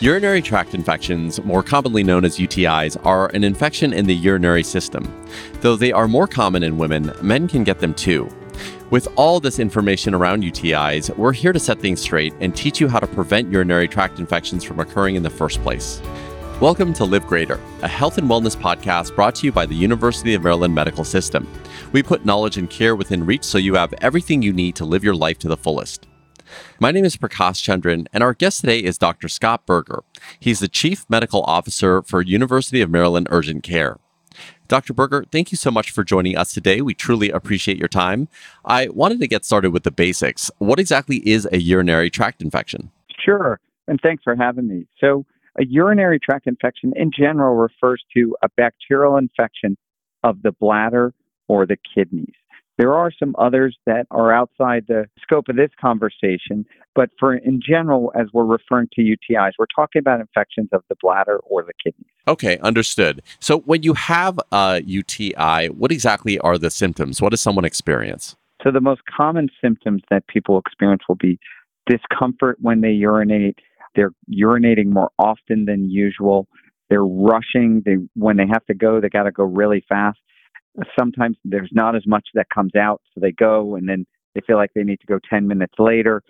Urinary tract infections, more commonly known as UTIs, are an infection in the urinary system. Though they are more common in women, men can get them too. With all this information around UTIs, we're here to set things straight and teach you how to prevent urinary tract infections from occurring in the first place. Welcome to Live Greater, a health and wellness podcast brought to you by the University of Maryland Medical System. We put knowledge and care within reach so you have everything you need to live your life to the fullest. My name is Prakash Chandran, and our guest today is Dr. Scott Berger. He's the Chief Medical Officer for University of Maryland Urgent Care. Dr. Berger, thank you so much for joining us today. We truly appreciate your time. I wanted to get started with the basics. What exactly is a urinary tract infection? Sure, and thanks for having me. So, a urinary tract infection in general refers to a bacterial infection of the bladder or the kidneys. There are some others that are outside the scope of this conversation, but for in general, as we're referring to UTIs, we're talking about infections of the bladder or the kidneys. Okay, understood. So when you have a UTI, what exactly are the symptoms? What does someone experience? So the most common symptoms that people experience will be discomfort when they urinate. They're urinating more often than usual. They're rushing. They when they have to go, they got to go really fast sometimes there's not as much that comes out, so they go and then they feel like they need to go 10 minutes later.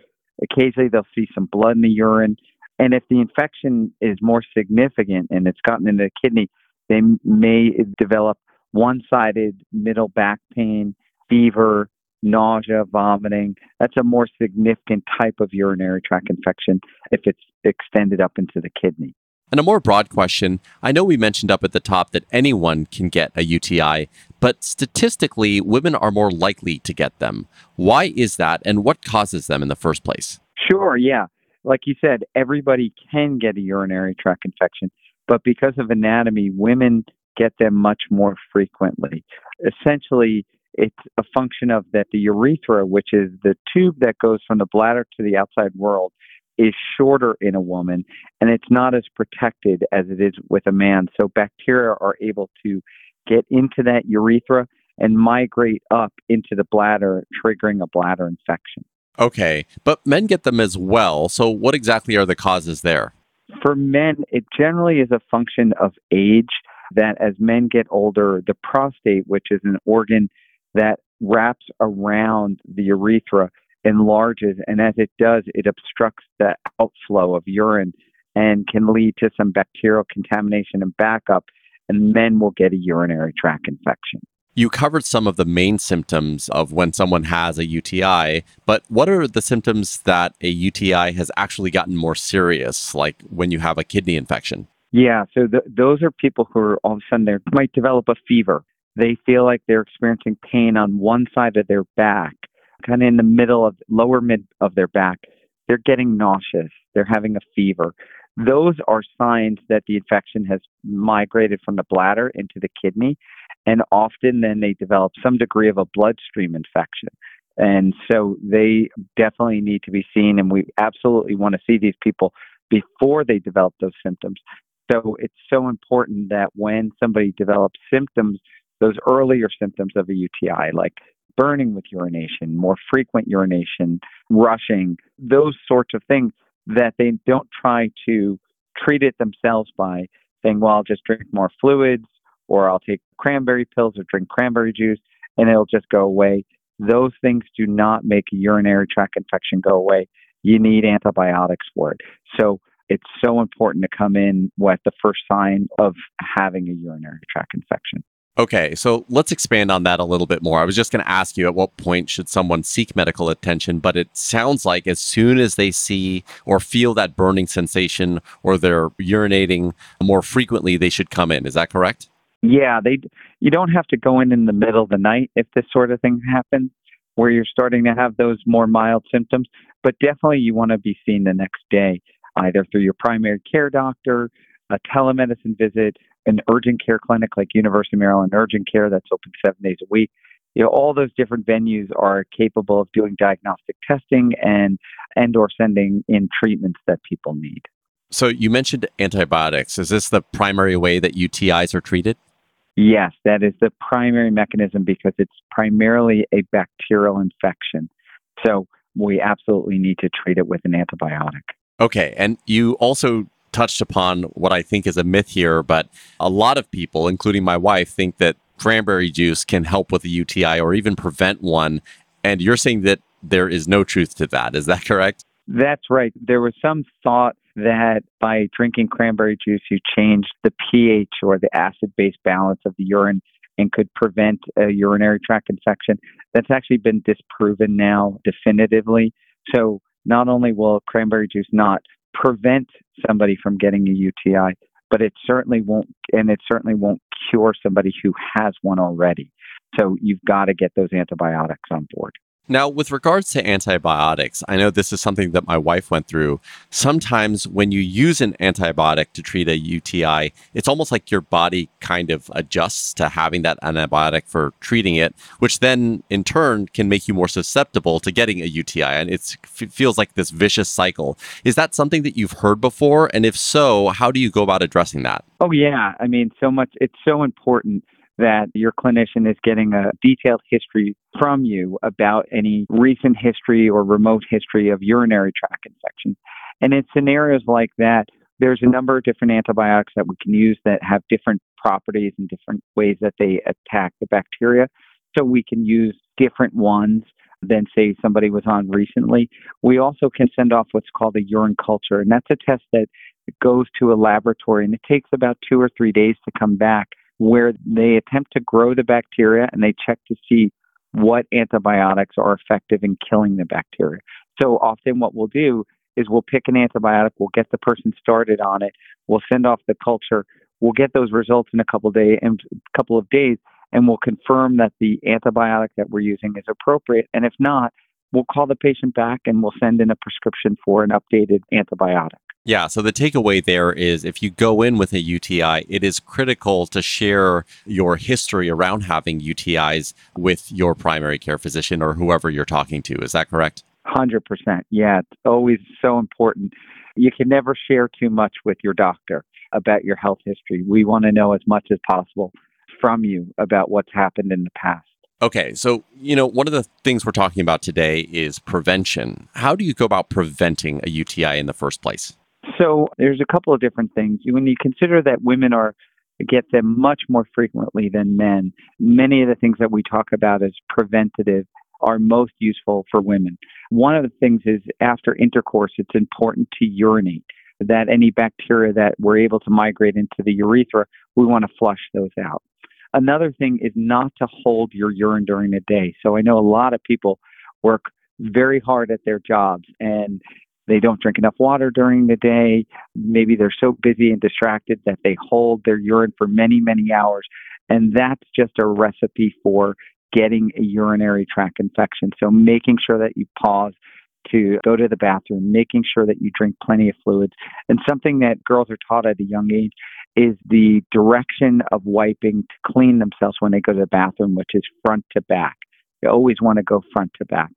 Occasionally they'll see some blood in the urine. And if the infection is more significant and it's gotten into the kidney, they may develop one sided middle back pain, fever, nausea, vomiting. That's a more significant type of urinary tract infection if it's extended up into the kidney. And a more broad question I know we mentioned up at the top that anyone can get a UTI, but statistically, women are more likely to get them. Why is that, and what causes them in the first place? Sure, yeah. Like you said, everybody can get a urinary tract infection, but because of anatomy, women get them much more frequently. Essentially, it's a function of that the urethra, which is the tube that goes from the bladder to the outside world, is shorter in a woman and it's not as protected as it is with a man. So bacteria are able to get into that urethra and migrate up into the bladder, triggering a bladder infection. Okay, but men get them as well. So what exactly are the causes there? For men, it generally is a function of age that as men get older, the prostate, which is an organ that wraps around the urethra, enlarges, and as it does, it obstructs the outflow of urine and can lead to some bacterial contamination and backup, and men will get a urinary tract infection. You covered some of the main symptoms of when someone has a UTI, but what are the symptoms that a UTI has actually gotten more serious, like when you have a kidney infection? Yeah, so th- those are people who are all of a sudden they might develop a fever. They feel like they're experiencing pain on one side of their back kind of in the middle of lower mid of their back. They're getting nauseous. They're having a fever. Those are signs that the infection has migrated from the bladder into the kidney. And often then they develop some degree of a bloodstream infection. And so they definitely need to be seen. And we absolutely want to see these people before they develop those symptoms. So it's so important that when somebody develops symptoms, those earlier symptoms of a UTI, like burning with urination, more frequent urination, rushing, those sorts of things that they don't try to treat it themselves by saying, well, I'll just drink more fluids or I'll take cranberry pills or drink cranberry juice and it'll just go away. Those things do not make a urinary tract infection go away. You need antibiotics for it. So it's so important to come in with the first sign of having a urinary tract infection. Okay, so let's expand on that a little bit more. I was just going to ask you at what point should someone seek medical attention, but it sounds like as soon as they see or feel that burning sensation or they're urinating more frequently, they should come in. Is that correct? Yeah, they you don't have to go in in the middle of the night if this sort of thing happens where you're starting to have those more mild symptoms, but definitely you want to be seen the next day either through your primary care doctor, a telemedicine visit, an urgent care clinic like University of Maryland Urgent Care that's open seven days a week. You know, all those different venues are capable of doing diagnostic testing and and or sending in treatments that people need. So you mentioned antibiotics. Is this the primary way that UTIs are treated? Yes, that is the primary mechanism because it's primarily a bacterial infection. So we absolutely need to treat it with an antibiotic. Okay, and you also touched upon what I think is a myth here, but a lot of people, including my wife, think that cranberry juice can help with a UTI or even prevent one. And you're saying that there is no truth to that. Is that correct? That's right. There was some thought that by drinking cranberry juice, you changed the pH or the acid base balance of the urine and could prevent a urinary tract infection. That's actually been disproven now definitively. So not only will cranberry juice not prevent somebody from getting a UTI, but it certainly won't, and it certainly won't cure somebody who has one already. So you've got to get those antibiotics on board. Now, with regards to antibiotics, I know this is something that my wife went through. Sometimes when you use an antibiotic to treat a UTI, it's almost like your body kind of adjusts to having that antibiotic for treating it, which then in turn can make you more susceptible to getting a UTI. And it feels like this vicious cycle. Is that something that you've heard before? And if so, how do you go about addressing that? Oh, yeah. I mean, so much, it's so important that your clinician is getting a detailed history from you about any recent history or remote history of urinary tract infections. And in scenarios like that, there's a number of different antibiotics that we can use that have different properties and different ways that they attack the bacteria. So we can use different ones than, say, somebody was on recently. We also can send off what's called a urine culture, and that's a test that goes to a laboratory and it takes about two or three days to come back where they attempt to grow the bacteria and they check to see what antibiotics are effective in killing the bacteria. So often what we'll do is we'll pick an antibiotic, we'll get the person started on it, we'll send off the culture, we'll get those results in a couple of days in a couple of days and we'll confirm that the antibiotic that we're using is appropriate and if not, we'll call the patient back and we'll send in a prescription for an updated antibiotic. Yeah. So the takeaway there is if you go in with a UTI, it is critical to share your history around having UTIs with your primary care physician or whoever you're talking to. Is that correct? 100%. Yeah. It's always so important. You can never share too much with your doctor about your health history. We want to know as much as possible from you about what's happened in the past. Okay, so, you know, one of the things we're talking about today is prevention. How do you go about preventing a UTI in the first place? So there's a couple of different things. When you consider that women are get them much more frequently than men, many of the things that we talk about as preventative are most useful for women. One of the things is after intercourse, it's important to urinate. That any bacteria that we're able to migrate into the urethra, we want to flush those out. Another thing is not to hold your urine during the day. So I know a lot of people work very hard at their jobs and they don't drink enough water during the day. Maybe they're so busy and distracted that they hold their urine for many, many hours. And that's just a recipe for getting a urinary tract infection. So making sure that you pause to go to the bathroom, making sure that you drink plenty of fluids. And something that girls are taught at a young age is the direction of wiping to clean themselves when they go to the bathroom, which is front to back. You always want to go front to back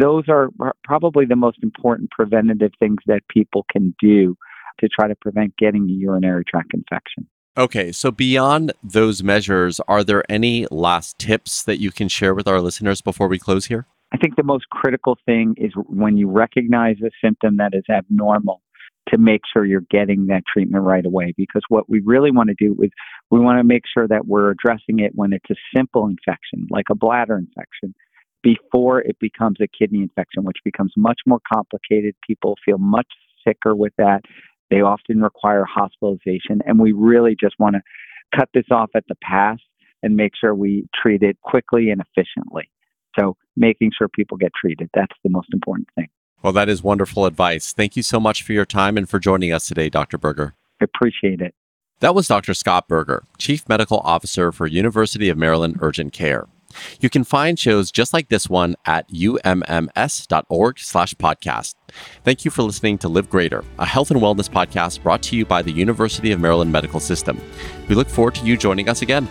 those are probably the most important preventative things that people can do to try to prevent getting a urinary tract infection. Okay, so beyond those measures, are there any last tips that you can share with our listeners before we close here? I think the most critical thing is when you recognize a symptom that is abnormal to make sure you're getting that treatment right away because what we really want to do is we want to make sure that we're addressing it when it's a simple infection like a bladder infection before it becomes a kidney infection, which becomes much more complicated. People feel much sicker with that. They often require hospitalization, and we really just want to cut this off at the pass and make sure we treat it quickly and efficiently. So, making sure people get treated, that's the most important thing. Well, that is wonderful advice. Thank you so much for your time and for joining us today, Dr. Berger. I appreciate it. That was Dr. Scott Berger, Chief Medical Officer for University of Maryland Urgent Care. You can find shows just like this one at umms.org slash podcast. Thank you for listening to Live Greater, a health and wellness podcast brought to you by the University of Maryland Medical System. We look forward to you joining us again.